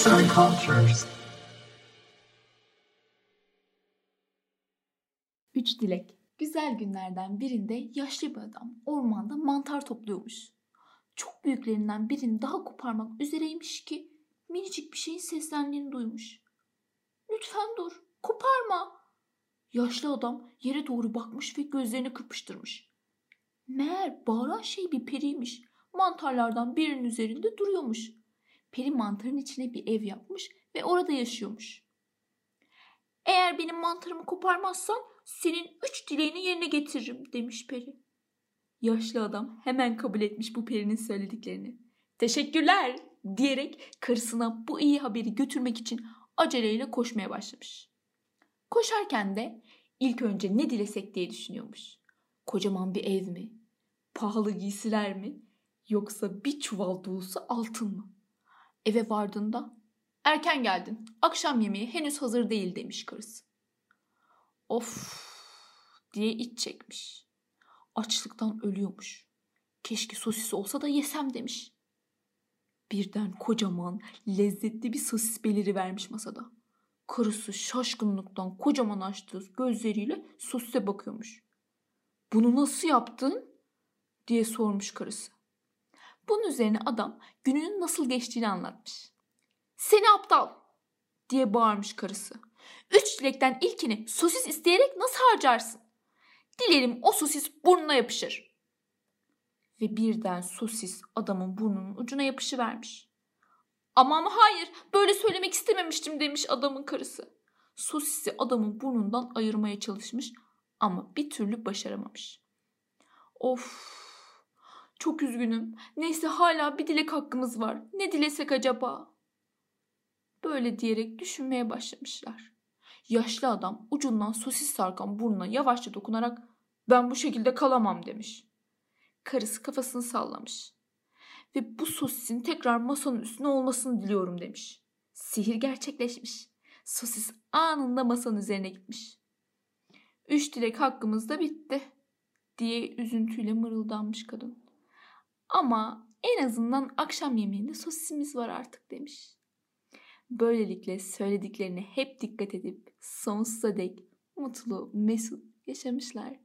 Arts and Cultures. Üç dilek. Güzel günlerden birinde yaşlı bir adam ormanda mantar topluyormuş. Çok büyüklerinden birini daha koparmak üzereymiş ki minicik bir şeyin seslendiğini duymuş. Lütfen dur, koparma. Yaşlı adam yere doğru bakmış ve gözlerini kırpıştırmış. Meğer bağıran şey bir periymiş. Mantarlardan birinin üzerinde duruyormuş. Peri mantarın içine bir ev yapmış ve orada yaşıyormuş. Eğer benim mantarımı koparmazsan senin üç dileğini yerine getiririm demiş peri. Yaşlı adam hemen kabul etmiş bu perinin söylediklerini. Teşekkürler diyerek karısına bu iyi haberi götürmek için aceleyle koşmaya başlamış. Koşarken de ilk önce ne dilesek diye düşünüyormuş. Kocaman bir ev mi? Pahalı giysiler mi? Yoksa bir çuval dolusu altın mı? Eve vardığında erken geldin. Akşam yemeği henüz hazır değil demiş karısı. Of diye iç çekmiş. Açlıktan ölüyormuş. Keşke sosis olsa da yesem demiş. Birden kocaman, lezzetli bir sosis beliri vermiş masada. Karısı şaşkınlıktan kocaman açtığı gözleriyle sosise bakıyormuş. Bunu nasıl yaptın? diye sormuş karısı. Bunun üzerine adam gününün nasıl geçtiğini anlatmış. Seni aptal diye bağırmış karısı. Üç dilekten ilkini sosis isteyerek nasıl harcarsın? Dilerim o sosis burnuna yapışır. Ve birden sosis adamın burnunun ucuna yapışıvermiş. Ama ama hayır böyle söylemek istememiştim demiş adamın karısı. Sosisi adamın burnundan ayırmaya çalışmış ama bir türlü başaramamış. Of çok üzgünüm. Neyse hala bir dilek hakkımız var. Ne dilesek acaba? Böyle diyerek düşünmeye başlamışlar. Yaşlı adam ucundan sosis sarkan burnuna yavaşça dokunarak ben bu şekilde kalamam demiş. Karısı kafasını sallamış. Ve bu sosisin tekrar masanın üstüne olmasını diliyorum demiş. Sihir gerçekleşmiş. Sosis anında masanın üzerine gitmiş. Üç dilek hakkımız da bitti diye üzüntüyle mırıldanmış kadın. Ama en azından akşam yemeğinde sosisimiz var artık demiş. Böylelikle söylediklerine hep dikkat edip sonsuza dek mutlu, mesut yaşamışlar.